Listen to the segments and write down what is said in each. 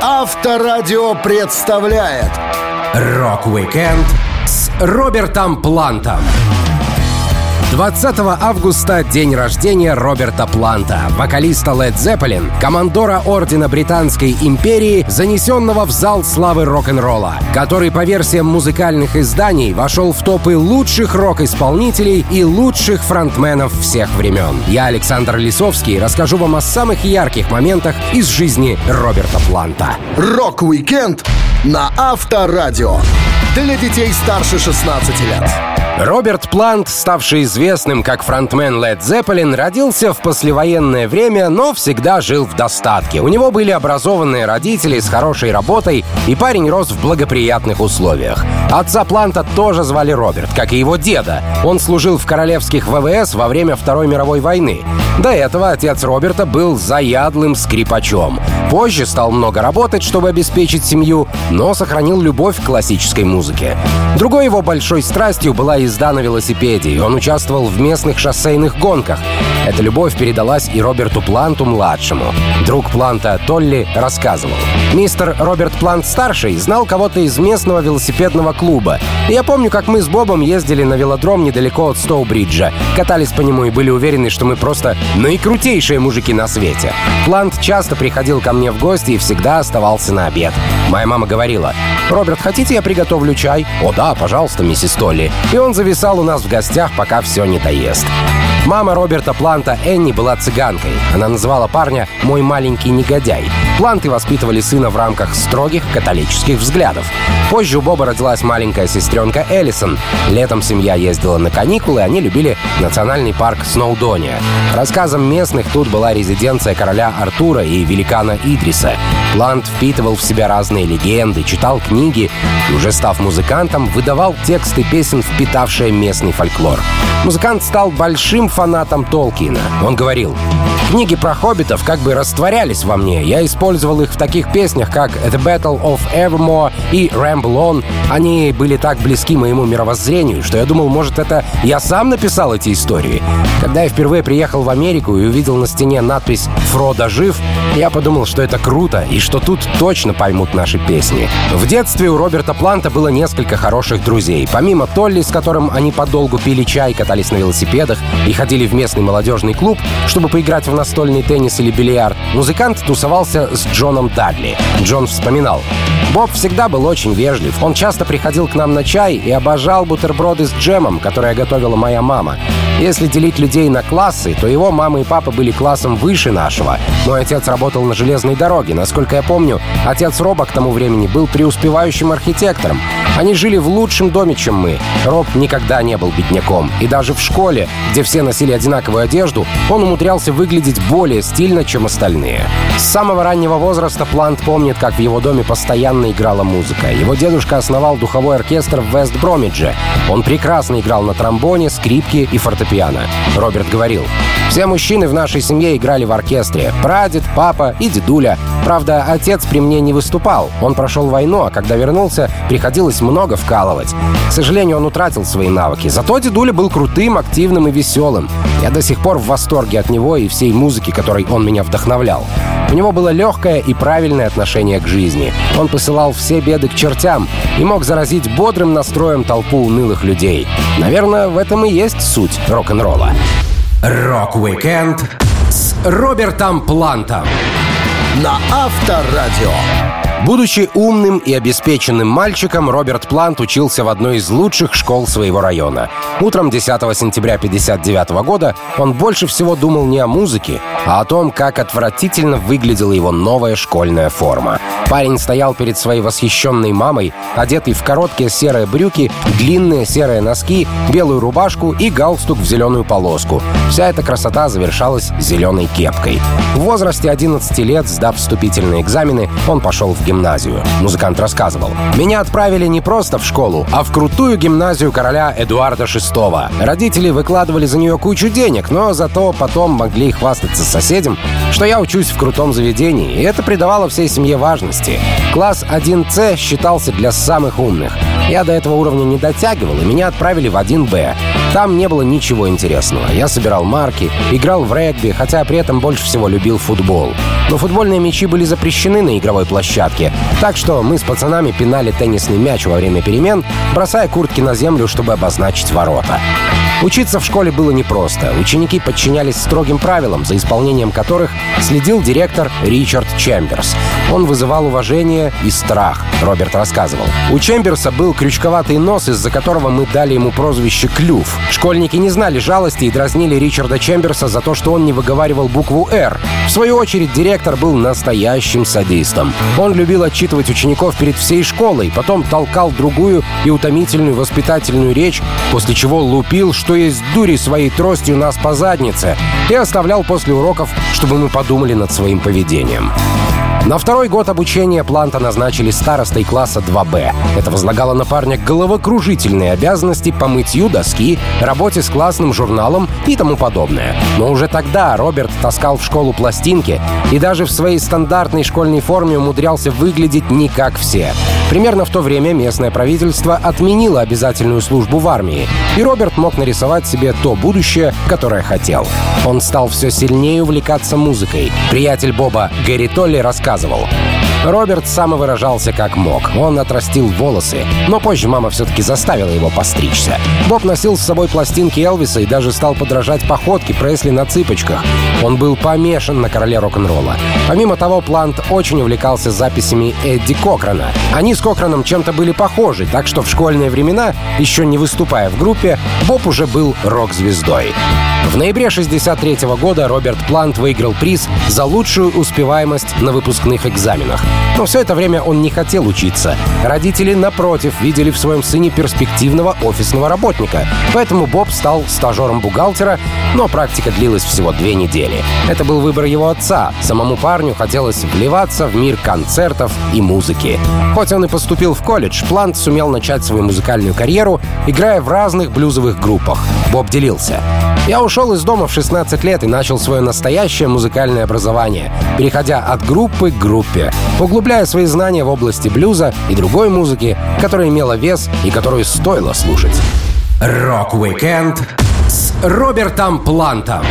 Авторадио представляет Рок-викенд с Робертом Плантом. 20 августа — день рождения Роберта Планта, вокалиста Led Zeppelin, командора Ордена Британской империи, занесенного в зал славы рок-н-ролла, который по версиям музыкальных изданий вошел в топы лучших рок-исполнителей и лучших фронтменов всех времен. Я, Александр Лисовский, расскажу вам о самых ярких моментах из жизни Роберта Планта. Рок-викенд на Авторадио. Для детей старше 16 лет. Роберт Плант, ставший известным как фронтмен Led Zeppelin, родился в послевоенное время, но всегда жил в достатке. У него были образованные родители с хорошей работой, и парень рос в благоприятных условиях. Отца Планта тоже звали Роберт, как и его деда. Он служил в королевских ВВС во время Второй мировой войны. До этого отец Роберта был заядлым скрипачом. Позже стал много работать, чтобы обеспечить семью, но сохранил любовь к классической музыке. Другой его большой страстью была езда на велосипеде, и он участвовал в местных шоссейных гонках. Эта любовь передалась и Роберту Планту-младшему. Друг Планта Толли рассказывал. Мистер Роберт Плант-старший знал кого-то из местного велосипедного клуба. Я помню, как мы с Бобом ездили на велодром недалеко от Стоубриджа. Катались по нему и были уверены, что мы просто наикрутейшие мужики на свете. Плант часто приходил ко мне в гости и всегда оставался на обед. Моя мама говорила, «Роберт, хотите, я приготовлю чай?» «О да, пожалуйста, миссис Толли». И он зависал у нас в гостях, пока все не доест. Мама Роберта Планта Энни была цыганкой. Она называла парня «мой маленький негодяй». Планты воспитывали сына в рамках строгих католических взглядов. Позже у Боба родилась маленькая сестренка Эллисон. Летом семья ездила на каникулы, они любили национальный парк Сноудония. Рассказом местных тут была резиденция короля Артура и великана Идриса. Плант впитывал в себя разные легенды, читал книги и, уже став музыкантом, выдавал тексты песен, впитавшие местный фольклор. Музыкант стал большим фанатом Толкина. Он говорил, «Книги про хоббитов как бы растворялись во мне. Я использовал их в таких песнях, как «The Battle of Evermore» и «Ramble On». Они были так близки моему мировоззрению, что я думал, может, это я сам написал эти истории. Когда я впервые приехал в Америку и увидел на стене надпись «Фродо жив», я подумал, что это круто и что тут точно поймут наши песни. В детстве у Роберта Планта было несколько хороших друзей. Помимо Толли, с которым они подолгу пили чай, катались на велосипедах и ходили в местный молодежный клуб, чтобы поиграть в настольный теннис или бильярд, музыкант тусовался с Джоном Дадли. Джон вспоминал. Боб всегда был очень вежлив. Он часто приходил к нам на чай и обожал бутерброды с джемом, которые готовила моя мама. Если делить людей на классы, то его мама и папа были классом выше нашего. Мой отец работал на железной дороге. Насколько я помню, отец Роба к тому времени был преуспевающим архитектором. Они жили в лучшем доме, чем мы. Роб никогда не был бедняком. И даже в школе, где все носили одинаковую одежду, он умудрялся выглядеть более стильно, чем остальные. С самого раннего возраста Плант помнит, как в его доме постоянно играла музыка. Его дедушка основал духовой оркестр в Вест-Бромидже. Он прекрасно играл на тромбоне, скрипке и фортепиано. Роберт говорил, «Все мужчины в нашей семье играли в оркестре. Прадед, папа и дедуля. Правда, отец при мне не выступал. Он прошел войну, а когда вернулся, приходилось много вкалывать. К сожалению, он утратил свои навыки. Зато дедуля был крутым, активным и веселым. Я до сих пор в восторге от него и всей музыки, которой он меня вдохновлял. У него было легкое и правильное отношение к жизни. Он посылал все беды к чертям и мог заразить бодрым настроем толпу унылых людей. Наверное, в этом и есть суть рок-н-ролла. Рок-викенд с Робертом Плантом на Авторадио. Будучи умным и обеспеченным мальчиком, Роберт Плант учился в одной из лучших школ своего района. Утром 10 сентября 1959 года он больше всего думал не о музыке, а о том, как отвратительно выглядела его новая школьная форма. Парень стоял перед своей восхищенной мамой, одетый в короткие серые брюки, длинные серые носки, белую рубашку и галстук в зеленую полоску. Вся эта красота завершалась зеленой кепкой. В возрасте 11 лет, сдав вступительные экзамены, он пошел в гимназию. Музыкант рассказывал. «Меня отправили не просто в школу, а в крутую гимназию короля Эдуарда VI. Родители выкладывали за нее кучу денег, но зато потом могли хвастаться соседям, что я учусь в крутом заведении, и это придавало всей семье важности. Класс 1С считался для самых умных. Я до этого уровня не дотягивал, и меня отправили в 1Б. Там не было ничего интересного. Я собирал марки, играл в регби, хотя при этом больше всего любил футбол. Но футбольные мячи были запрещены на игровой площадке, так что мы с пацанами пинали теннисный мяч во время перемен, бросая куртки на землю, чтобы обозначить ворота. Учиться в школе было непросто. Ученики подчинялись строгим правилам, за исполнением которых следил директор Ричард Чемберс. Он вызывал уважение и страх, Роберт рассказывал. У Чемберса был крючковатый нос, из-за которого мы дали ему прозвище «Клюв». Школьники не знали жалости и дразнили Ричарда Чемберса за то, что он не выговаривал букву «Р». В свою очередь, директор был настоящим садистом. Он любил отчитывать учеников перед всей школой, потом толкал другую и утомительную воспитательную речь, после чего лупил, что есть дури своей тростью нас по заднице, и оставлял после уроков, чтобы мы подумали над своим поведением. На второй год обучения Планта назначили старостой класса 2Б. Это возлагало на парня головокружительные обязанности по мытью доски, работе с классным журналом и тому подобное. Но уже тогда Роберт таскал в школу пластинки и даже в своей стандартной школьной форме умудрялся выглядеть не как все. Примерно в то время местное правительство отменило обязательную службу в армии, и Роберт мог нарисовать себе то будущее, которое хотел. Он стал все сильнее увлекаться музыкой. Приятель Боба Гэри Толли рассказывал, рассказывал. Роберт самовыражался как мог. Он отрастил волосы, но позже мама все-таки заставила его постричься. Боб носил с собой пластинки Элвиса и даже стал подражать походке Пресли на цыпочках. Он был помешан на короле рок-н-ролла. Помимо того, Плант очень увлекался записями Эдди Кокрана. Они с Кокраном чем-то были похожи, так что в школьные времена, еще не выступая в группе, Боб уже был рок-звездой. В ноябре 63 года Роберт Плант выиграл приз за лучшую успеваемость на выпускных экзаменах. Но все это время он не хотел учиться. Родители, напротив, видели в своем сыне перспективного офисного работника. Поэтому Боб стал стажером бухгалтера, но практика длилась всего две недели. Это был выбор его отца. Самому парню хотелось вливаться в мир концертов и музыки. Хоть он и поступил в колледж, Плант сумел начать свою музыкальную карьеру, играя в разных блюзовых группах. Боб делился. Я ушел из дома в 16 лет и начал свое настоящее музыкальное образование, переходя от группы к группе, углубляя свои знания в области блюза и другой музыки, которая имела вес и которую стоило слушать. Рок-викенд с Робертом Плантом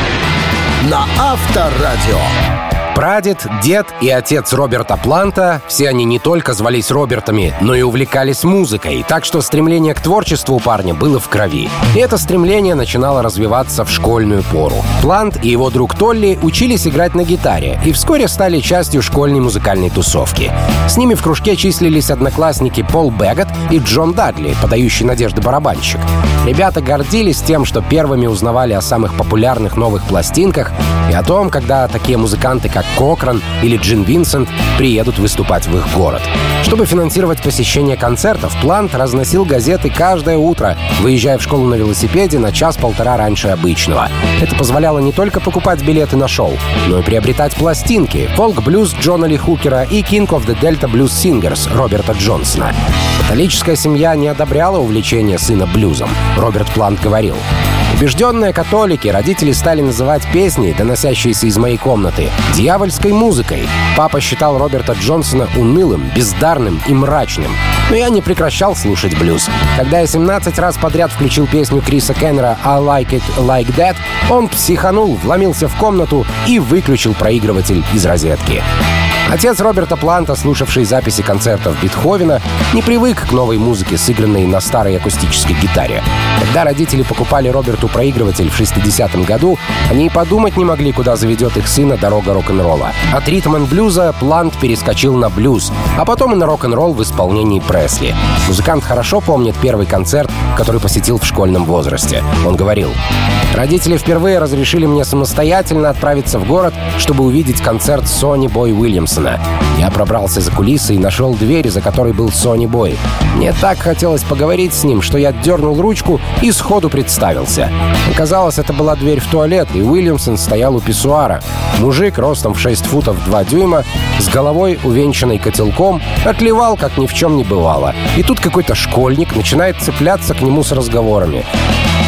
на Авторадио. Прадед, дед и отец Роберта Планта, все они не только звались Робертами, но и увлекались музыкой, так что стремление к творчеству у парня было в крови. И это стремление начинало развиваться в школьную пору. Плант и его друг Толли учились играть на гитаре и вскоре стали частью школьной музыкальной тусовки. С ними в кружке числились одноклассники Пол Бэггет и Джон Дадли, подающий надежды барабанщик. Ребята гордились тем, что первыми узнавали о самых популярных новых пластинках и о том, когда такие музыканты, как Кокран или Джин Винсент приедут выступать в их город. Чтобы финансировать посещение концертов, Плант разносил газеты каждое утро, выезжая в школу на велосипеде на час-полтора раньше обычного. Это позволяло не только покупать билеты на шоу, но и приобретать пластинки, фолк-блюз Джона Ли Хукера и King of the Delta Blues Singers Роберта Джонсона. Католическая семья не одобряла увлечение сына блюзом, Роберт Плант говорил. Убежденные католики, родители стали называть песни, доносящиеся из моей комнаты, дьявольской музыкой. Папа считал Роберта Джонсона унылым, бездарным и мрачным. Но я не прекращал слушать блюз. Когда я 17 раз подряд включил песню Криса Кеннера «I Like It Like That», он психанул, вломился в комнату и выключил проигрыватель из розетки. Отец Роберта Планта, слушавший записи концертов Бетховена, не привык к новой музыке, сыгранной на старой акустической гитаре. Когда родители покупали Роберту проигрыватель в 60-м году, они и подумать не могли, куда заведет их сына дорога рок-н-ролла. От ритм блюза Плант перескочил на блюз, а потом и на рок-н-ролл в исполнении Пресли. Музыкант хорошо помнит первый концерт, который посетил в школьном возрасте. Он говорил, «Родители впервые разрешили мне самостоятельно отправиться в город, чтобы увидеть концерт Сони Бой Уильямс Джексона. Я пробрался за кулисы и нашел дверь, за которой был Сони Бой. Мне так хотелось поговорить с ним, что я дернул ручку и сходу представился. Оказалось, это была дверь в туалет, и Уильямсон стоял у писсуара. Мужик ростом в 6 футов 2 дюйма, с головой увенчанной котелком, отливал, как ни в чем не бывало. И тут какой-то школьник начинает цепляться к нему с разговорами.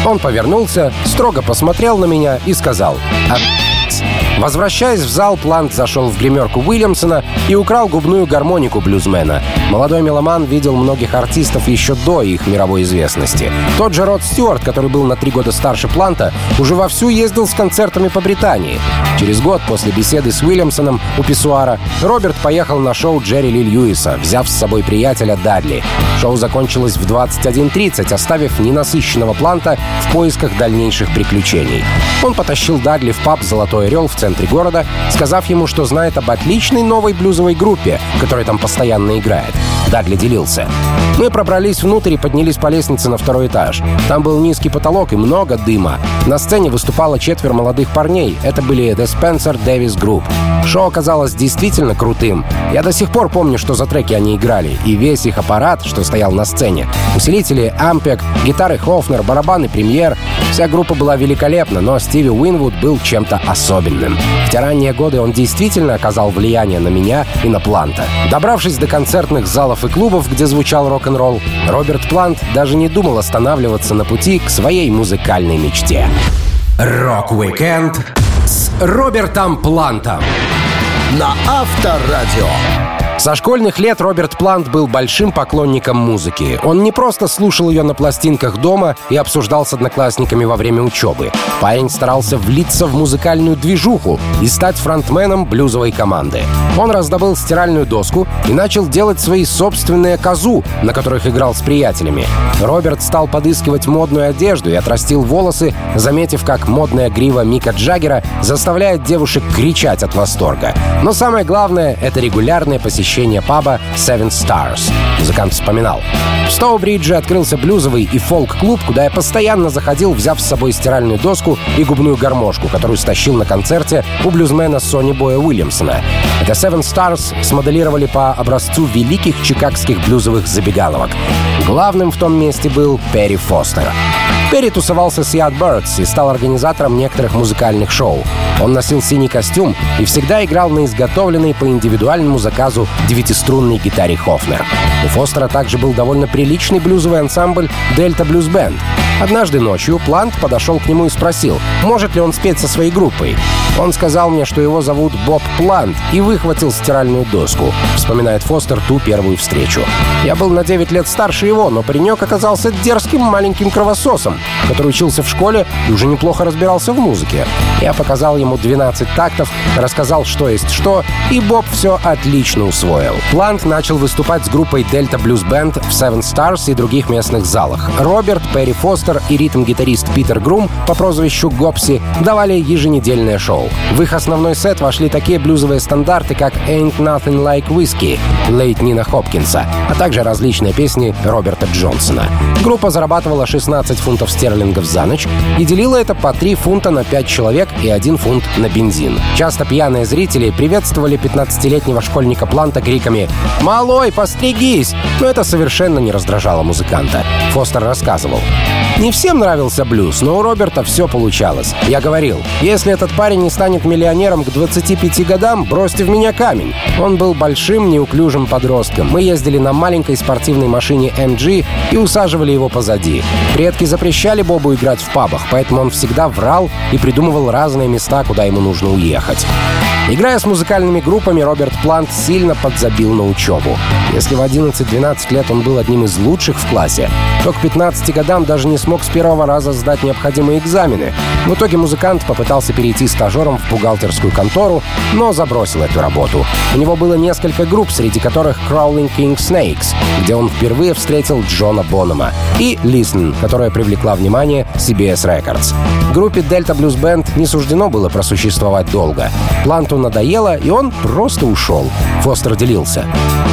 Он повернулся, строго посмотрел на меня и сказал «А Возвращаясь в зал, Плант зашел в гримерку Уильямсона и украл губную гармонику блюзмена. Молодой меломан видел многих артистов еще до их мировой известности. Тот же Род Стюарт, который был на три года старше Планта, уже вовсю ездил с концертами по Британии. Через год после беседы с Уильямсоном у писсуара Роберт поехал на шоу Джерри Ли Льюиса, взяв с собой приятеля Дадли. Шоу закончилось в 21.30, оставив ненасыщенного Планта в поисках дальнейших приключений. Он потащил Дадли в паб «Золотой орел» в центре города, сказав ему, что знает об отличной новой блюзовой группе, которая там постоянно играет. Дадли делился. Мы пробрались внутрь и поднялись по лестнице на второй этаж. Там был низкий потолок и много дыма. На сцене выступало четверо молодых парней. Это были The Spencer Davis Group. Шоу оказалось действительно крутым. Я до сих пор помню, что за треки они играли. И весь их аппарат, что стоял на сцене. Усилители Ampeg, гитары Höfner, барабаны Премьер. Вся группа была великолепна, но Стиви Уинвуд был чем-то особенным. В те ранние годы он действительно оказал влияние на меня и на Планта. Добравшись до концертных залов и клубов, где звучал рок-н-ролл, Роберт Плант даже не думал останавливаться на пути к своей музыкальной мечте. Рок-викенд с Робертом Плантом на Авторадио. Со школьных лет Роберт Плант был большим поклонником музыки. Он не просто слушал ее на пластинках дома и обсуждал с одноклассниками во время учебы. Парень старался влиться в музыкальную движуху и стать фронтменом блюзовой команды. Он раздобыл стиральную доску и начал делать свои собственные казу, на которых играл с приятелями. Роберт стал подыскивать модную одежду и отрастил волосы, заметив, как модная грива Мика Джаггера заставляет девушек кричать от восторга. Но самое главное — это регулярное посещение посещения паба Seven Stars. Музыкант вспоминал. В Стоубридже открылся блюзовый и фолк-клуб, куда я постоянно заходил, взяв с собой стиральную доску и губную гармошку, которую стащил на концерте у блюзмена Сони Боя Уильямсона. Это Seven Stars смоделировали по образцу великих чикагских блюзовых забегаловок. Главным в том месте был Перри Фостер. Перри тусовался с Yardbirds и стал организатором некоторых музыкальных шоу. Он носил синий костюм и всегда играл на изготовленной по индивидуальному заказу девятиструнной гитаре Хофнер. У Фостера также был довольно приличный блюзовый ансамбль «Дельта Блюз Бенд». Однажды ночью Плант подошел к нему и спросил, может ли он спеть со своей группой. Он сказал мне, что его зовут Боб Плант, и выхватил стиральную доску. Вспоминает Фостер ту первую встречу. Я был на 9 лет старше его, но паренек оказался дерзким маленьким кровососом, который учился в школе и уже неплохо разбирался в музыке. Я показал ему 12 тактов, рассказал, что есть что, и Боб все отлично усвоил. Плант начал выступать с группой Delta Blues Band в Seven Stars и других местных залах. Роберт, Перри Фостер и ритм-гитарист Питер Грум по прозвищу Гопси давали еженедельное шоу. В их основной сет вошли такие блюзовые стандарты, как Ain't Nothing Like Whiskey, Лейт Нина Хопкинса, а также различные песни Роберта Джонсона. Группа зарабатывала 16 фунтов стерлингов за ночь и делила это по 3 фунта на 5 человек и 1 фунт на бензин. Часто пьяные зрители приветствовали 15-летнего школьника Планта криками «Малой, постригись!», но это совершенно не раздражало музыканта. Фостер рассказывал. Не всем нравился блюз, но у Роберта все получалось. Я говорил, если этот парень не станет миллионером к 25 годам, бросьте в меня камень. Он был большим, неуклюжим подростком. Мы ездили на маленькой спортивной машине MG и усаживали его позади. Предки запрещали Бобу играть в пабах, поэтому он всегда врал и придумывал разные места, куда ему нужно уехать. Играя с музыкальными группами, Роберт Плант сильно подзабил на учебу. Если в 11-12 лет он был одним из лучших в классе, то к 15 годам даже не смог с первого раза сдать необходимые экзамены. В итоге музыкант попытался перейти стажером в бухгалтерскую контору, но забросил эту работу. У него было несколько групп, среди которых Crawling King Snakes, где он впервые встретил Джона Бонома, и Listen, которая привлекла внимание CBS Records. Группе Delta Blues Band не суждено было просуществовать долго. Планту надоело, и он просто ушел. Фостер делился.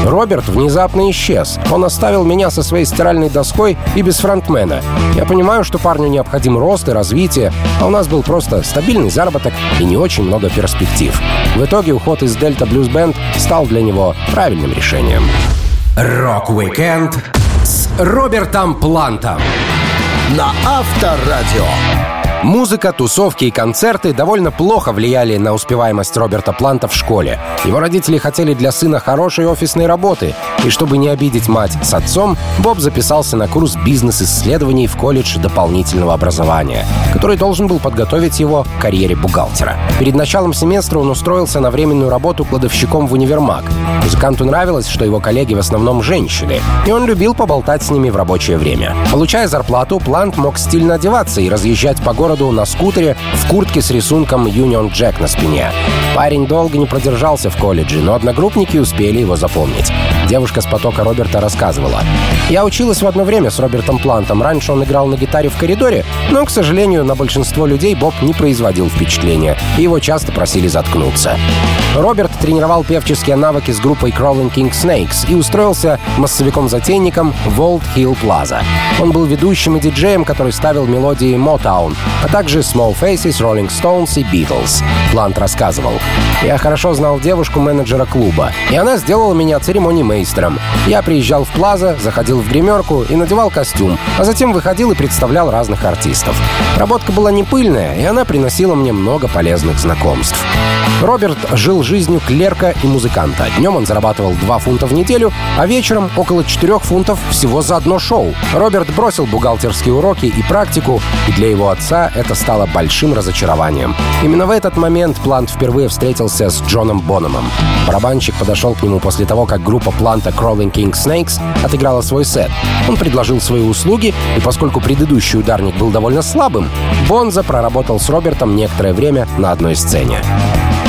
Роберт внезапно исчез. Он оставил меня со своей стиральной доской и без фронтмена. Я понимаю, что парню необходим рост и развитие, а у нас был просто стабильный заработок и не очень много перспектив. В итоге уход из Delta Blues Band стал для него правильным решением. Рок-викенд с Робертом Плантом на Авторадио. Музыка, тусовки и концерты довольно плохо влияли на успеваемость Роберта Планта в школе. Его родители хотели для сына хорошей офисной работы, и чтобы не обидеть мать с отцом, Боб записался на курс бизнес-исследований в колледж дополнительного образования, который должен был подготовить его к карьере бухгалтера. Перед началом семестра он устроился на временную работу кладовщиком в универмаг. Музыканту нравилось, что его коллеги в основном женщины, и он любил поболтать с ними в рабочее время. Получая зарплату, Плант мог стильно одеваться и разъезжать по городу городу на скутере в куртке с рисунком Union Jack на спине. Парень долго не продержался в колледже, но одногруппники успели его запомнить. Девушка с потока Роберта рассказывала. «Я училась в одно время с Робертом Плантом. Раньше он играл на гитаре в коридоре, но, к сожалению, на большинство людей Боб не производил впечатления, и его часто просили заткнуться». Роберт тренировал певческие навыки с группой Crawling King Snakes и устроился массовиком-затейником в Old Hill Plaza. Он был ведущим и диджеем, который ставил мелодии Motown, а также Small Faces, Rolling Stones и Beatles. Плант рассказывал. «Я хорошо знал девушку-менеджера клуба, и она сделала меня церемонимейстером. Я приезжал в Плаза, заходил в гримерку и надевал костюм, а затем выходил и представлял разных артистов. Работка была не пыльная, и она приносила мне много полезных знакомств. Роберт жил жизнью клерка и музыканта. Днем он зарабатывал 2 фунта в неделю, а вечером около 4 фунтов всего за одно шоу. Роберт бросил бухгалтерские уроки и практику, и для его отца это стало большим разочарованием. Именно в этот момент Плант впервые встретился с Джоном Бономом. Барабанщик подошел к нему после того, как группа Планта Crawling King Snakes отыграла свой сет. Он предложил свои услуги, и поскольку предыдущий ударник был довольно слабым, Бонза проработал с Робертом некоторое время на одной сцене.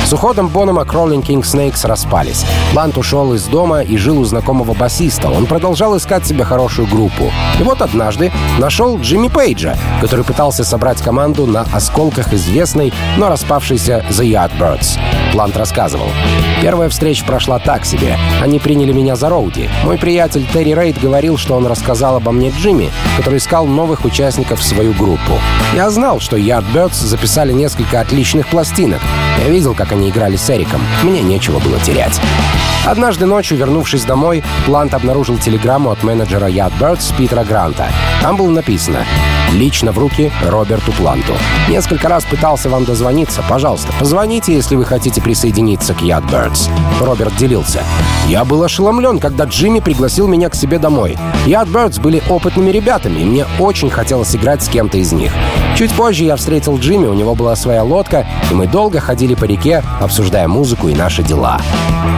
С уходом Бонома Crawling King Snakes распались. Плант ушел из дома и жил у знакомого басиста. Он продолжал искать себе хорошую группу. И вот однажды нашел Джимми Пейджа, который пытался собрать команду на осколках известной, но распавшейся The Yardbirds. Плант рассказывал. Первая встреча прошла так себе. Они приняли меня за Роуди. Мой приятель Терри Рейд говорил, что он рассказал обо мне Джимми, который искал новых участников в свою группу. Я знал, что Yardbirds записали несколько отличных пластинок. Я видел, как они играли с Эриком. Мне нечего было терять. Однажды ночью, вернувшись домой, Плант обнаружил телеграмму от менеджера Yardbirds Питера Гранта. Там было написано Лично в руки Роберту Планту. Несколько раз пытался вам дозвониться. Пожалуйста, позвоните, если вы хотите присоединиться к Yardbirds. Роберт делился. Я был ошеломлен, когда Джимми пригласил меня к себе домой. Yardbirds были опытными ребятами, и мне очень хотелось играть с кем-то из них. Чуть позже я встретил Джимми, у него была своя лодка, и мы долго ходили по реке, обсуждая музыку и наши дела.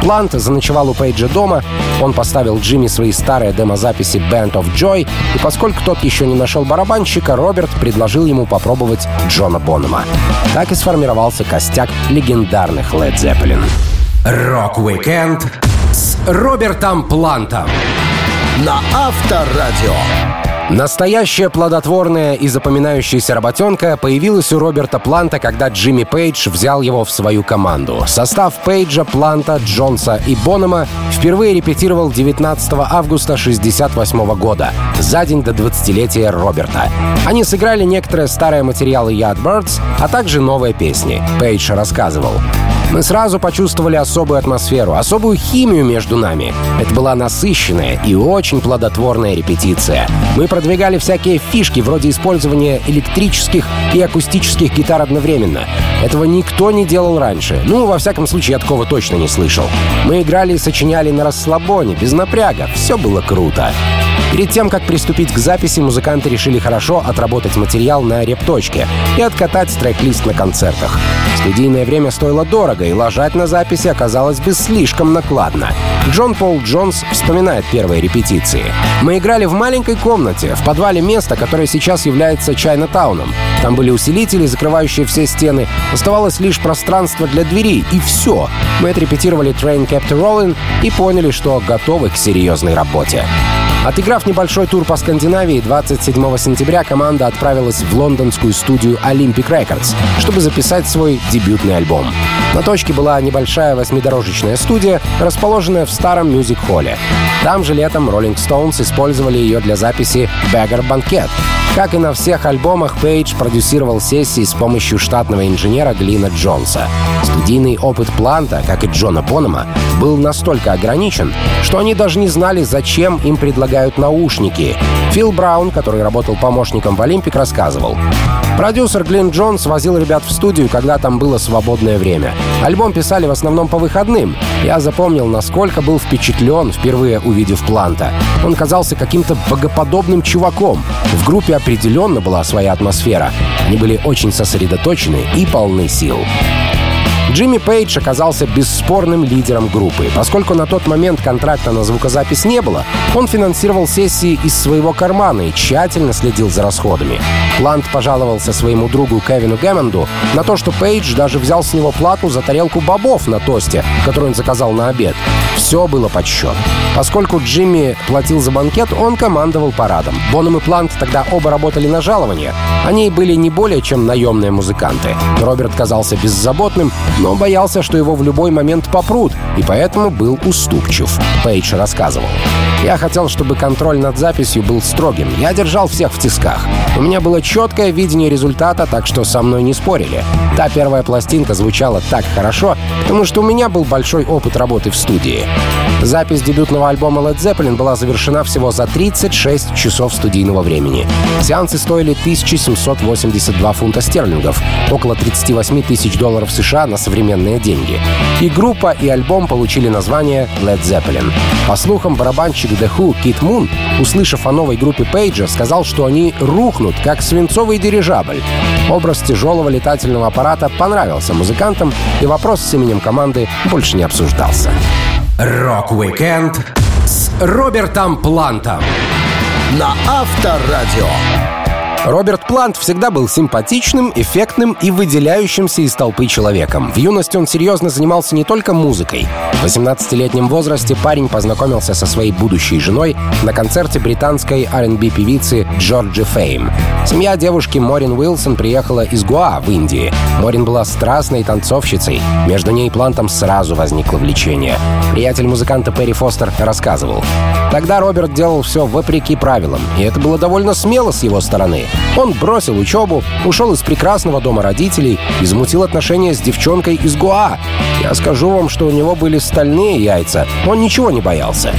Плант заночевал у Пейджа дома, он поставил Джимми свои старые демозаписи Band of Joy, и поскольку тот еще не нашел барабанщика, Роберт предложил ему попробовать Джона Бонома. Так и сформировался костяк легендарных Led Zeppelin. Рок-викенд с Робертом Плантом на Авторадио. Настоящая плодотворная и запоминающаяся работенка появилась у Роберта Планта, когда Джимми Пейдж взял его в свою команду. Состав Пейджа, Планта, Джонса и Бонома впервые репетировал 19 августа 1968 года, за день до 20-летия Роберта. Они сыграли некоторые старые материалы Yardbirds, а также новые песни. Пейдж рассказывал. Мы сразу почувствовали особую атмосферу, особую химию между нами. Это была насыщенная и очень плодотворная репетиция. Мы продвигали всякие фишки вроде использования электрических и акустических гитар одновременно. Этого никто не делал раньше. Ну, во всяком случае, я такого точно не слышал. Мы играли и сочиняли на расслабоне, без напряга. Все было круто. Перед тем, как приступить к записи, музыканты решили хорошо отработать материал на репточке и откатать трек-лист на концертах. Студийное время стоило дорого, и ложать на записи оказалось бы слишком накладно. Джон Пол Джонс вспоминает первые репетиции. «Мы играли в маленькой комнате, в подвале места, которое сейчас является Чайна-тауном. Там были усилители, закрывающие все стены. Оставалось лишь пространство для двери, и все. Мы отрепетировали Train Kept Rolling и поняли, что готовы к серьезной работе. Отыграв небольшой тур по Скандинавии, 27 сентября команда отправилась в лондонскую студию Olympic Records, чтобы записать свой дебютный альбом. На точке была небольшая восьмидорожечная студия, расположенная в старом мюзик-холле. Там же летом Rolling Stones использовали ее для записи «Beggar Banquet». Как и на всех альбомах, Пейдж продюсировал сессии с помощью штатного инженера Глина Джонса. Студийный опыт Планта, как и Джона Бонома, был настолько ограничен, что они даже не знали, зачем им предлагают наушники. Фил Браун, который работал помощником в Олимпик, рассказывал. Продюсер Глен Джонс возил ребят в студию, когда там было свободное время. Альбом писали в основном по выходным. Я запомнил, насколько был впечатлен, впервые увидев Планта. Он казался каким-то богоподобным чуваком. В группе определенно была своя атмосфера. Они были очень сосредоточены и полны сил. Джимми Пейдж оказался бесспорным лидером группы. Поскольку на тот момент контракта на звукозапись не было, он финансировал сессии из своего кармана и тщательно следил за расходами. Плант пожаловался своему другу Кевину Гэммонду на то, что Пейдж даже взял с него плату за тарелку бобов на тосте, которую он заказал на обед. Все было под счет. Поскольку Джимми платил за банкет, он командовал парадом. Боном и Плант тогда оба работали на жалование. Они были не более чем наемные музыканты. Роберт казался беззаботным, но боялся, что его в любой момент попрут, и поэтому был уступчив. Пейдж рассказывал. «Я хотел, чтобы контроль над записью был строгим. Я держал всех в тисках. У меня было четкое видение результата, так что со мной не спорили. Та первая пластинка звучала так хорошо, потому что у меня был большой опыт работы в студии. Запись дебютного альбома Led Zeppelin была завершена всего за 36 часов студийного времени. Сеансы стоили 1782 фунта стерлингов, около 38 тысяч долларов США на современные деньги. И группа, и альбом получили название Led Zeppelin. По слухам, барабанщик The Who Кит Мун, услышав о новой группе Пейджа, сказал, что они рухнут, как свинцовый дирижабль. Образ тяжелого летательного аппарата понравился музыкантам, и вопрос с именем команды больше не обсуждался. Рок-викенд с Робертом Плантом на Авторадио. Роберт Плант всегда был симпатичным, эффектным и выделяющимся из толпы человеком. В юности он серьезно занимался не только музыкой. В 18-летнем возрасте парень познакомился со своей будущей женой на концерте британской R&B певицы Джорджи Фейм. Семья девушки Морин Уилсон приехала из Гуа в Индии. Морин была страстной танцовщицей. Между ней и Плантом сразу возникло влечение. Приятель музыканта Перри Фостер рассказывал. Тогда Роберт делал все вопреки правилам, и это было довольно смело с его стороны. Он бросил учебу, ушел из прекрасного дома родителей и замутил отношения с девчонкой из Гуа. Я скажу вам, что у него были стальные яйца. Он ничего не боялся.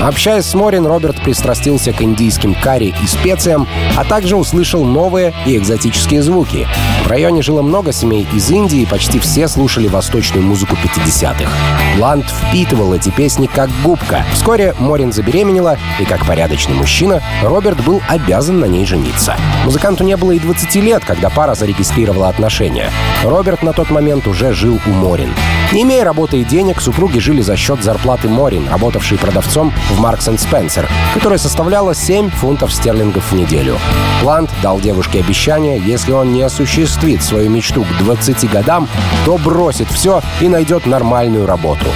Общаясь с Морин, Роберт пристрастился к индийским карри и специям, а также услышал новые и экзотические звуки. В районе жило много семей из Индии, и почти все слушали восточную музыку 50-х. Ланд впитывал эти песни как губка. Вскоре Морин забеременела, и как порядочный мужчина, Роберт был обязан на ней жениться. Музыканту не было и 20 лет, когда пара зарегистрировала отношения. Роберт на тот момент уже жил у Морин. Не имея работы и денег, супруги жили за счет зарплаты Морин, работавшей продавцом в Маркс Спенсер, которая составляла 7 фунтов стерлингов в неделю. Плант дал девушке обещание, если он не осуществит свою мечту к 20 годам, то бросит все и найдет нормальную работу.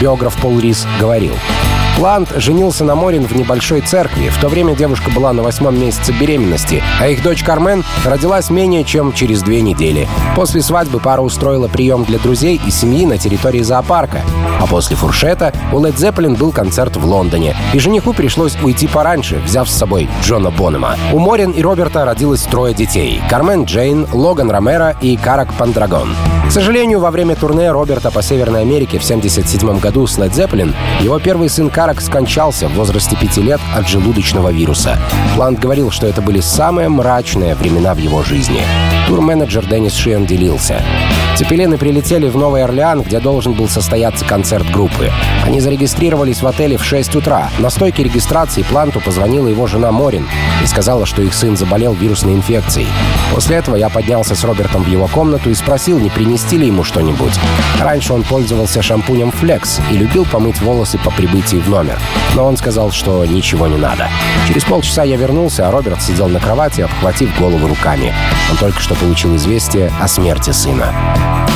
Биограф Пол Рис говорил, Ланд женился на Морин в небольшой церкви. В то время девушка была на восьмом месяце беременности, а их дочь Кармен родилась менее чем через две недели. После свадьбы пара устроила прием для друзей и семьи на территории зоопарка. А после фуршета у Led Zeppelin был концерт в Лондоне, и жениху пришлось уйти пораньше, взяв с собой Джона Бонема. У Морин и Роберта родилось трое детей — Кармен Джейн, Логан Ромеро и Карак Пандрагон. К сожалению, во время турне Роберта по Северной Америке в 1977 году с Led Zeppelin его первый сын Карак скончался в возрасте пяти лет от желудочного вируса. Плант говорил, что это были самые мрачные времена в его жизни. Турменеджер Деннис Шиен делился. Цепелины прилетели в Новый Орлеан, где должен был состояться концерт группы. Они зарегистрировались в отеле в 6 утра. На стойке регистрации Планту позвонила его жена Морин и сказала, что их сын заболел вирусной инфекцией. После этого я поднялся с Робертом в его комнату и спросил, не принести ему что-нибудь. Раньше он пользовался шампунем Flex и любил помыть волосы по прибытии в номер. Но он сказал, что ничего не надо. Через полчаса я вернулся, а Роберт сидел на кровати, обхватив голову руками. Он только что получил известие о смерти сына.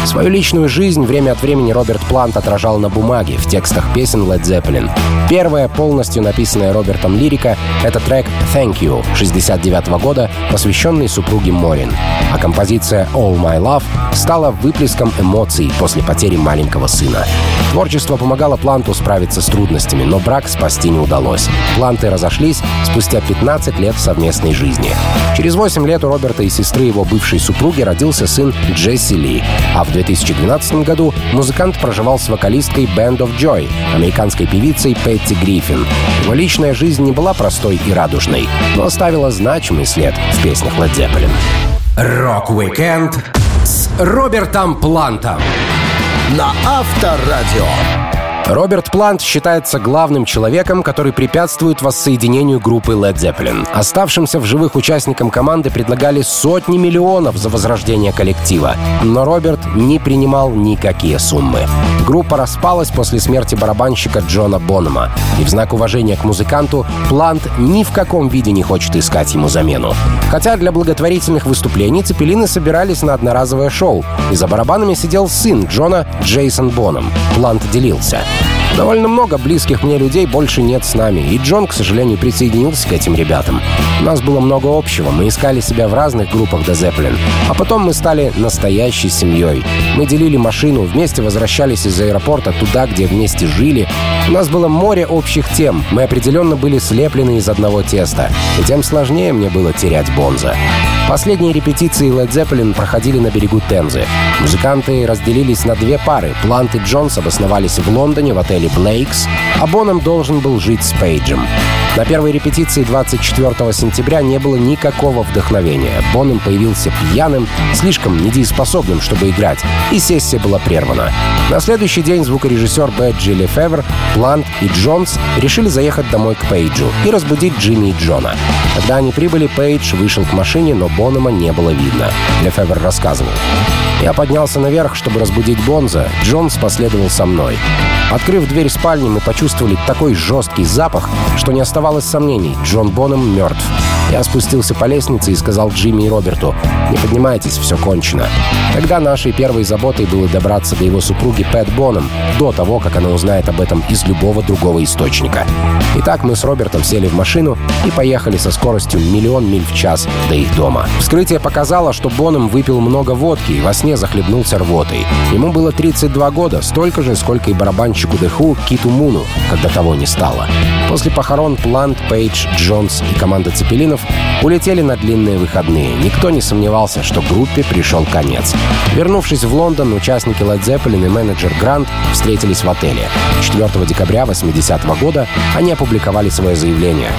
Свою личную жизнь время от времени Роберт Плант отражал на бумаге в текстах песен Led Zeppelin. Первая полностью написанная Робертом лирика — это трек «Thank You» 69 года, посвященный супруге Морин. А композиция «All My Love» стала выплеском эмоций после потери маленького сына. Творчество помогало Планту справиться с трудностями, но брак спасти не удалось. Планты разошлись спустя 15 лет совместной жизни. Через 8 лет у Роберта и сестры его бывшей супруги родился сын Джесси Ли, а в 2012 году музыкант проживал с вокалисткой Band of Joy, американской певицей Петти Гриффин. Его личная жизнь не была простой и радужной, но оставила значимый след в песнях Led Zeppelin. Rock-Weekend с Робертом Плантом на Авторадио. Роберт Плант считается главным человеком, который препятствует воссоединению группы Led Zeppelin. Оставшимся в живых участникам команды предлагали сотни миллионов за возрождение коллектива, но Роберт не принимал никакие суммы. Группа распалась после смерти барабанщика Джона Бонома, и в знак уважения к музыканту Плант ни в каком виде не хочет искать ему замену. Хотя для благотворительных выступлений Цепелины собирались на одноразовое шоу, и за барабанами сидел сын Джона Джейсон Боном. Плант делился. Довольно много близких мне людей больше нет с нами, и Джон, к сожалению, присоединился к этим ребятам. У нас было много общего, мы искали себя в разных группах до Zeppelin, а потом мы стали настоящей семьей. Мы делили машину, вместе возвращались из аэропорта туда, где вместе жили. У нас было море общих тем, мы определенно были слеплены из одного теста, и тем сложнее мне было терять Бонза. Последние репетиции Led Zeppelin проходили на берегу Темзы. Музыканты разделились на две пары. Плант и Джонс обосновались в Лондоне в отеле Блейкс, а Боном должен был жить с Пейджем. На первой репетиции 24 сентября не было никакого вдохновения. Боном появился пьяным, слишком недееспособным, чтобы играть, и сессия была прервана. На следующий день звукорежиссер Бэджи Лефевр, Плант и Джонс решили заехать домой к Пейджу и разбудить Джимми и Джона. Когда они прибыли, Пейдж вышел к машине, но Бонома не было видно. Лефевр рассказывал. Я поднялся наверх, чтобы разбудить Бонза. Джонс последовал со мной. Открыв дверь спальни, мы почувствовали такой жесткий запах, что не оставалось сомнений. Джон Боном мертв. Я спустился по лестнице и сказал Джимми и Роберту, «Не поднимайтесь, все кончено». Тогда нашей первой заботой было добраться до его супруги Пэт Боном, до того, как она узнает об этом из любого другого источника. Итак, мы с Робертом сели в машину и поехали со скоростью миллион миль в час до их дома. Вскрытие показало, что Боном выпил много водки и во сне захлебнулся рвотой. Ему было 32 года, столько же, сколько и барабанщику Деху Киту Муну, когда того не стало. После похорон Плант, Пейдж, Джонс и команда Цепелинов улетели на длинные выходные. Никто не сомневался, что группе пришел конец. Вернувшись в Лондон, участники Led Zeppelin и менеджер Грант встретились в отеле. 4 декабря 80 -го года они опубликовали свое заявление.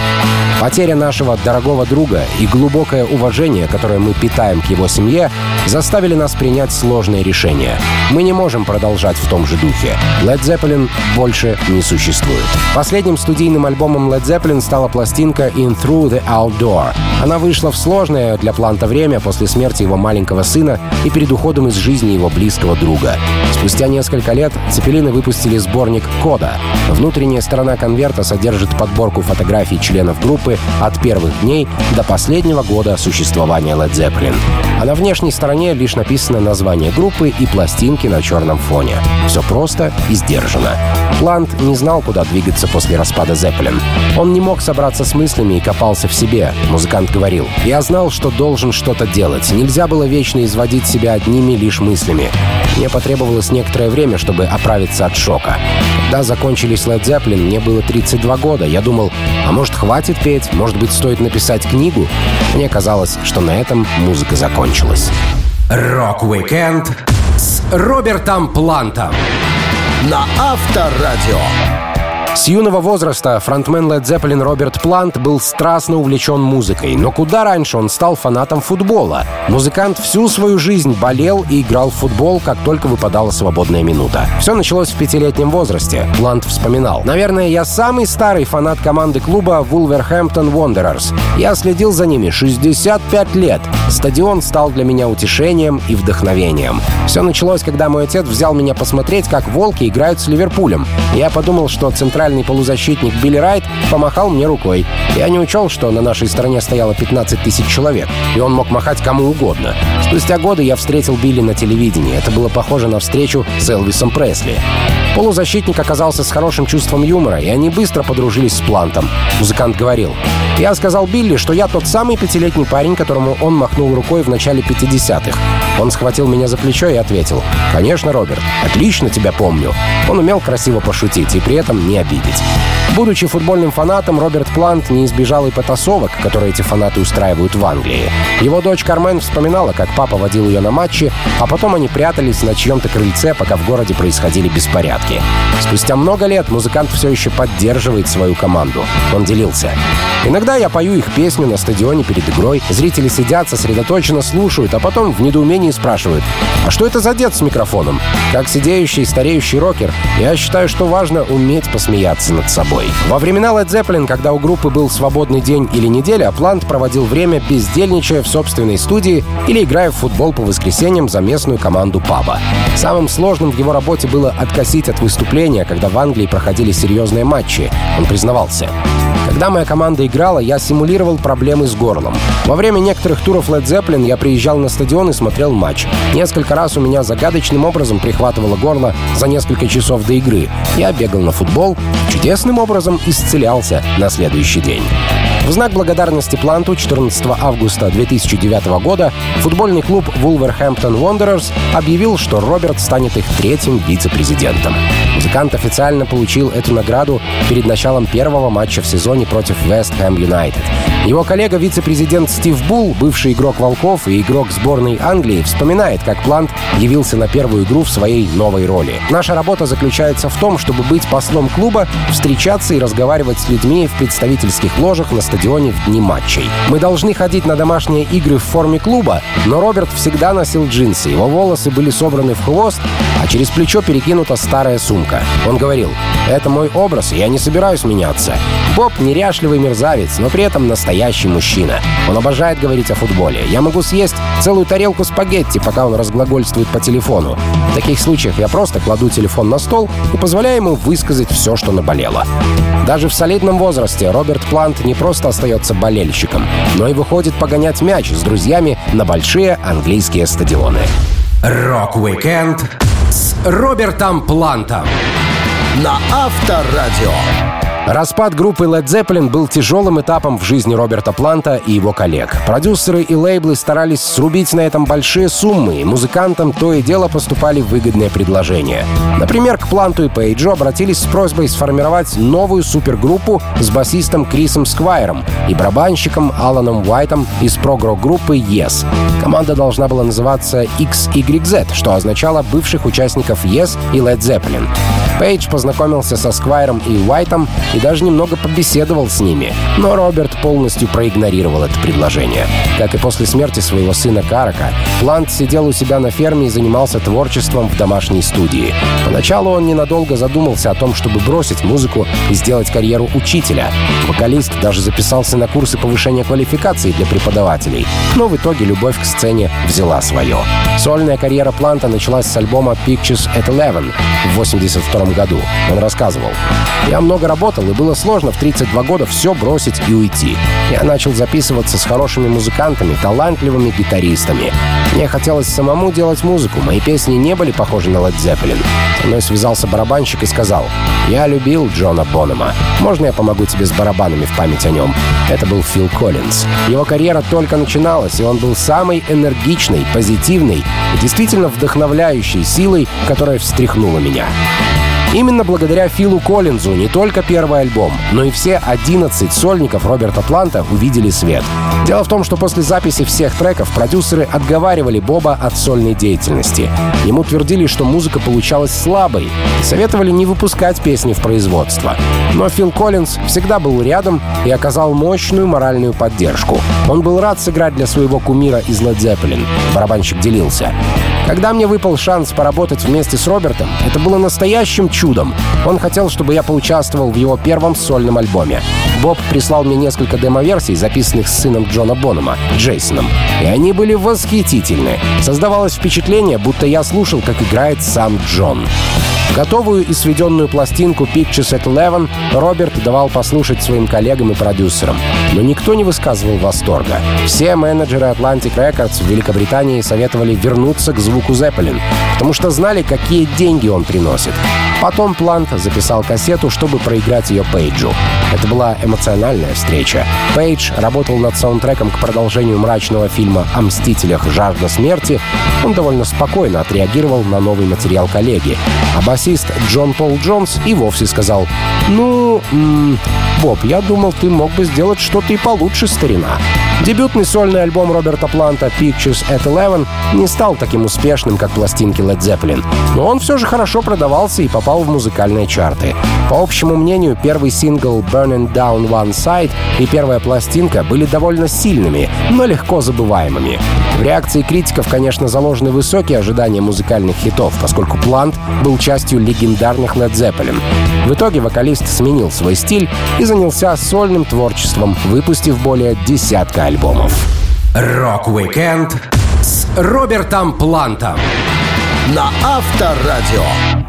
Потеря нашего дорогого друга и глубокое уважение, которое мы питаем к его семье, заставили нас принять сложные решения. Мы не можем продолжать в том же духе. Led Zeppelin больше не существует. Последним студийным альбомом Led Zeppelin стала пластинка In Through the Outdoor. Она вышла в сложное для Планта время после смерти его маленького сына и перед уходом из жизни его близкого друга. Спустя несколько лет Цепелины выпустили сборник «Кода». Внутренняя сторона конверта содержит подборку фотографий членов группы от первых дней до последнего года существования Led Zeppelin. А на внешней стороне лишь написано название группы и пластинки на черном фоне. Все просто и сдержанно. Плант не знал, куда двигаться после распада Zeppelin. Он не мог собраться с мыслями и копался в себе. Музыкант говорил, «Я знал, что должен что-то делать. Нельзя было вечно изводить себя одними лишь мыслями. Мне потребовалось некоторое время, чтобы оправиться от шока. Когда закончились Led Zeppelin, мне было 32 года. Я думал, а может хватит петь, может быть стоит написать книгу? Мне казалось, что на этом музыка закончилась. Rock-Weekend с Робертом Плантом на Авторадио. С юного возраста фронтмен Led Zeppelin Роберт Плант был страстно увлечен музыкой, но куда раньше он стал фанатом футбола. Музыкант всю свою жизнь болел и играл в футбол, как только выпадала свободная минута. Все началось в пятилетнем возрасте. Плант вспоминал. «Наверное, я самый старый фанат команды клуба Wolverhampton Wanderers. Я следил за ними 65 лет. Стадион стал для меня утешением и вдохновением. Все началось, когда мой отец взял меня посмотреть, как волки играют с Ливерпулем. Я подумал, что центральный центральный полузащитник Билли Райт помахал мне рукой. Я не учел, что на нашей стороне стояло 15 тысяч человек, и он мог махать кому угодно. Спустя годы я встретил Билли на телевидении. Это было похоже на встречу с Элвисом Пресли. Полузащитник оказался с хорошим чувством юмора, и они быстро подружились с Плантом. Музыкант говорил, «Я сказал Билли, что я тот самый пятилетний парень, которому он махнул рукой в начале 50-х. Он схватил меня за плечо и ответил, «Конечно, Роберт, отлично тебя помню». Он умел красиво пошутить и при этом не обидеть. Будучи футбольным фанатом, Роберт Плант не избежал и потасовок, которые эти фанаты устраивают в Англии. Его дочь Кармен вспоминала, как папа водил ее на матчи, а потом они прятались на чьем-то крыльце, пока в городе происходили беспорядки. Спустя много лет музыкант все еще поддерживает свою команду. Он делился. Иногда я пою их песню на стадионе перед игрой, зрители сидят, сосредоточенно слушают, а потом в недоумении спрашивают, а что это за дед с микрофоном? Как сидеющий стареющий рокер, я считаю, что важно уметь посмеяться над собой. Во времена Led Zeppelin, когда у группы был свободный день или неделя, Плант проводил время бездельничая в собственной студии или играя в футбол по воскресеньям за местную команду паба. Самым сложным в его работе было откосить от выступления, когда в Англии проходили серьезные матчи. Он признавался. Когда моя команда играла, я симулировал проблемы с горлом. Во время некоторых туров Led Zeppelin я приезжал на стадион и смотрел матч. Несколько раз у меня загадочным образом прихватывало горло за несколько часов до игры. Я бегал на футбол, чудесным образом исцелялся на следующий день. В знак благодарности Планту 14 августа 2009 года футбольный клуб Wolverhampton Wanderers объявил, что Роберт станет их третьим вице-президентом. Музыкант официально получил эту награду перед началом первого матча в сезоне против West Ham United. Его коллега, вице-президент Стив Булл, бывший игрок «Волков» и игрок сборной Англии, вспоминает, как Плант явился на первую игру в своей новой роли. «Наша работа заключается в том, чтобы быть послом клуба, встречаться и разговаривать с людьми в представительских ложах на стадионе в дни матчей. Мы должны ходить на домашние игры в форме клуба, но Роберт всегда носил джинсы, его волосы были собраны в хвост, а через плечо перекинута старая сумка. Он говорил, «Это мой образ, и я не собираюсь меняться». Боб — неряшливый мерзавец, но при этом настоящий мужчина. Он обожает говорить о футболе. Я могу съесть целую тарелку спагетти, пока он разглагольствует по телефону. В таких случаях я просто кладу телефон на стол и позволяю ему высказать все, что наболело. Даже в солидном возрасте Роберт Плант не просто остается болельщиком, но и выходит погонять мяч с друзьями на большие английские стадионы. Rock-Weekend с Робертом Плантом на Авторадио. Распад группы Led Zeppelin был тяжелым этапом в жизни Роберта Планта и его коллег. Продюсеры и лейблы старались срубить на этом большие суммы, и музыкантам то и дело поступали выгодные предложения. Например, к Планту и Пейджу обратились с просьбой сформировать новую супергруппу с басистом Крисом Сквайром и барабанщиком Аланом Уайтом из прогрок-группы Yes. Команда должна была называться XYZ, что означало бывших участников Yes и Led Zeppelin. Пейдж познакомился со Сквайром и Уайтом и даже немного побеседовал с ними. Но Роберт полностью проигнорировал это предложение. Как и после смерти своего сына Карака, Плант сидел у себя на ферме и занимался творчеством в домашней студии. Поначалу он ненадолго задумался о том, чтобы бросить музыку и сделать карьеру учителя. Вокалист даже записался на курсы повышения квалификации для преподавателей. Но в итоге любовь к сцене взяла свое. Сольная карьера Планта началась с альбома Pictures at Eleven в 82 году. Он рассказывал. «Я много работал, и было сложно в 32 года все бросить и уйти. Я начал записываться с хорошими музыкантами, талантливыми гитаристами. Мне хотелось самому делать музыку. Мои песни не были похожи на Led Zeppelin. Со мной связался барабанщик и сказал, «Я любил Джона Бонома. Можно я помогу тебе с барабанами в память о нем?» Это был Фил Коллинз. Его карьера только начиналась, и он был самой энергичной, позитивной и действительно вдохновляющей силой, которая встряхнула меня. Именно благодаря Филу Коллинзу не только первый альбом, но и все 11 сольников Роберта Планта увидели свет. Дело в том, что после записи всех треков продюсеры отговаривали Боба от сольной деятельности. Ему твердили, что музыка получалась слабой, и советовали не выпускать песни в производство. Но Фил Коллинз всегда был рядом и оказал мощную моральную поддержку. Он был рад сыграть для своего кумира из Led Zeppelin. Барабанщик делился. Когда мне выпал шанс поработать вместе с Робертом, это было настоящим чудом. Он хотел, чтобы я поучаствовал в его первом сольном альбоме. Боб прислал мне несколько демо-версий, записанных с сыном Джона Бонома, Джейсоном. И они были восхитительны. Создавалось впечатление, будто я слушал, как играет сам Джон. Готовую и сведенную пластинку Pictures at Eleven Роберт давал послушать своим коллегам и продюсерам. Но никто не высказывал восторга. Все менеджеры Atlantic Records в Великобритании советовали вернуться к звуку Zeppelin. Потому что знали, какие деньги он приносит. Потом Плант записал кассету, чтобы проиграть ее Пейджу. Это была эмоциональная встреча. Пейдж работал над саундтреком к продолжению мрачного фильма «О мстителях. Жажда смерти». Он довольно спокойно отреагировал на новый материал коллеги. А басист Джон Пол Джонс и вовсе сказал «Ну, м -м, Боб, я думал, ты мог бы сделать что-то и получше, старина». Дебютный сольный альбом Роберта Планта «Pictures at Eleven» не стал таким успешным, как пластинки Led Zeppelin, но он все же хорошо продавался и попал в музыкальные чарты. По общему мнению, первый сингл «Burning Down One Side» и первая пластинка были довольно сильными, но легко забываемыми. В реакции критиков, конечно, заложены высокие ожидания музыкальных хитов, поскольку Плант был частью легендарных Led Zeppelin. В итоге вокалист сменил свой стиль и занялся сольным творчеством, выпустив более десятка альбомов. Rock-Weekend с Робертом Плантом на Авторадио.